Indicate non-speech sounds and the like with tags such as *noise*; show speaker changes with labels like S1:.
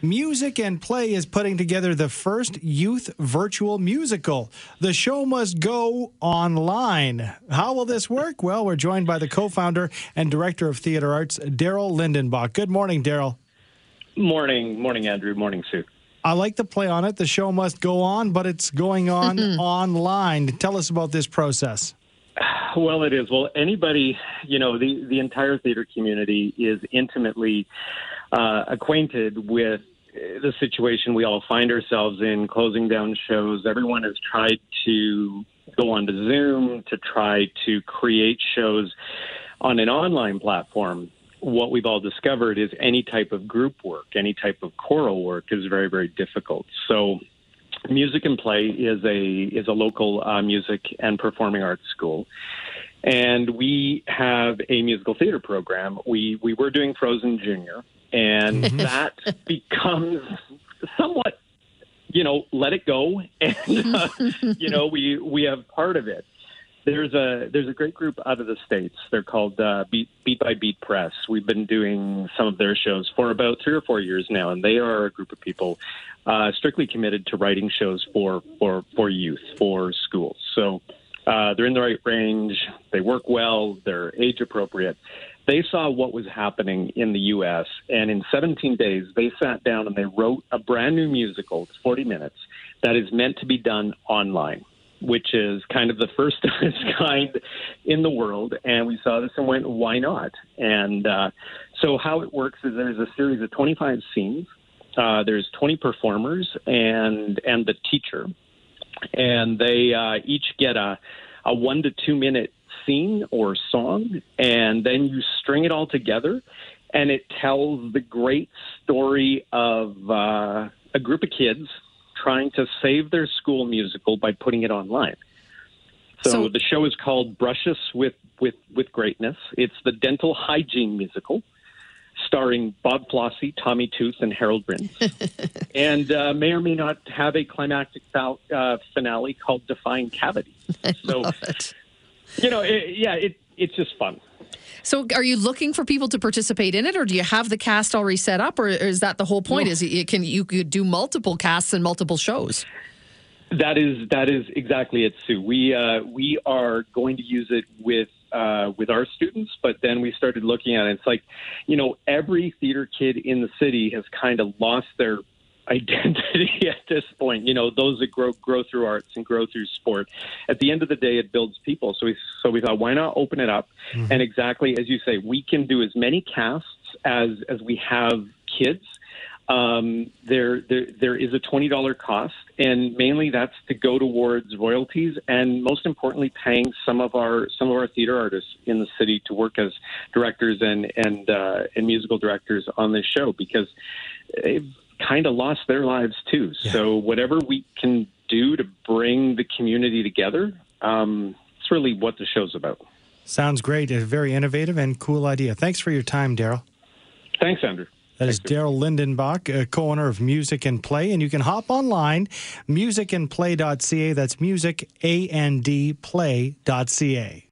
S1: Music and Play is putting together the first youth virtual musical. The show must go online. How will this work? Well, we're joined by the co founder and director of theater arts, Daryl Lindenbach. Good morning, Daryl.
S2: Morning, morning, Andrew. Morning, Sue.
S1: I like the play on it. The show must go on, but it's going on *laughs* online. Tell us about this process.
S2: Well, it is. Well, anybody, you know, the, the entire theater community is intimately uh, acquainted with the situation we all find ourselves in, closing down shows. Everyone has tried to go onto Zoom to try to create shows on an online platform. What we've all discovered is any type of group work, any type of choral work is very, very difficult. So, Music and Play is a is a local uh, music and performing arts school, and we have a musical theater program. We we were doing Frozen Junior, and *laughs* that becomes somewhat, you know, let it go, *laughs* and uh, you know we we have part of it. There's a there's a great group out of the states. They're called uh, Beat Beat by Beat Press. We've been doing some of their shows for about three or four years now, and they are a group of people uh, strictly committed to writing shows for for for youth for schools. So uh, they're in the right range. They work well. They're age appropriate. They saw what was happening in the U.S. and in 17 days they sat down and they wrote a brand new musical. It's 40 minutes that is meant to be done online which is kind of the first *laughs* of its kind in the world. And we saw this and went, why not? And uh, so, how it works is there's a series of 25 scenes. Uh, there's 20 performers and and the teacher, and they uh, each get a a one to two minute scene or song, and then you string it all together, and it tells the great story of uh, a group of kids trying to save their school musical by putting it online. So,
S3: So-
S2: the show is called Brushes with, with, with Greatness. It's the dental hygiene musical starring Bob Flossie, Tommy Tooth, and Harold Brins. *laughs* and uh, may or may not have a climactic fal- uh, finale called Defying Cavity. *laughs* So,
S3: Love it.
S2: you know, it, yeah, it, it's just fun.
S3: So, are you looking for people to participate in it, or do you have the cast already set up, or is that the whole point?
S2: No.
S3: Is it, can you could do multiple casts and multiple shows?
S2: That is that is exactly it, Sue. We uh, we are going to use it with uh, with our students, but then we started looking at it. It's like, you know, every theater kid in the city has kind of lost their identity *laughs* at this point. You know, those that grow grow through arts and grow through sport. At the end of the day, it builds people. So we so we thought, why not open it up? And exactly as you say, we can do as many casts as as we have kids. Um, there, there, there is a twenty dollar cost, and mainly that's to go towards royalties, and most importantly, paying some of our some of our theater artists in the city to work as directors and and uh, and musical directors on this show because kind of lost their lives too. So whatever we can do to bring the community together, um, it's really what the show's about.
S1: Sounds great. A very innovative and cool idea. Thanks for your time, Daryl.
S2: Thanks, Andrew.
S1: That is Daryl Lindenbach, uh, co-owner of Music and Play, and you can hop online, musicandplay.ca. That's music, A-N-D, play.ca.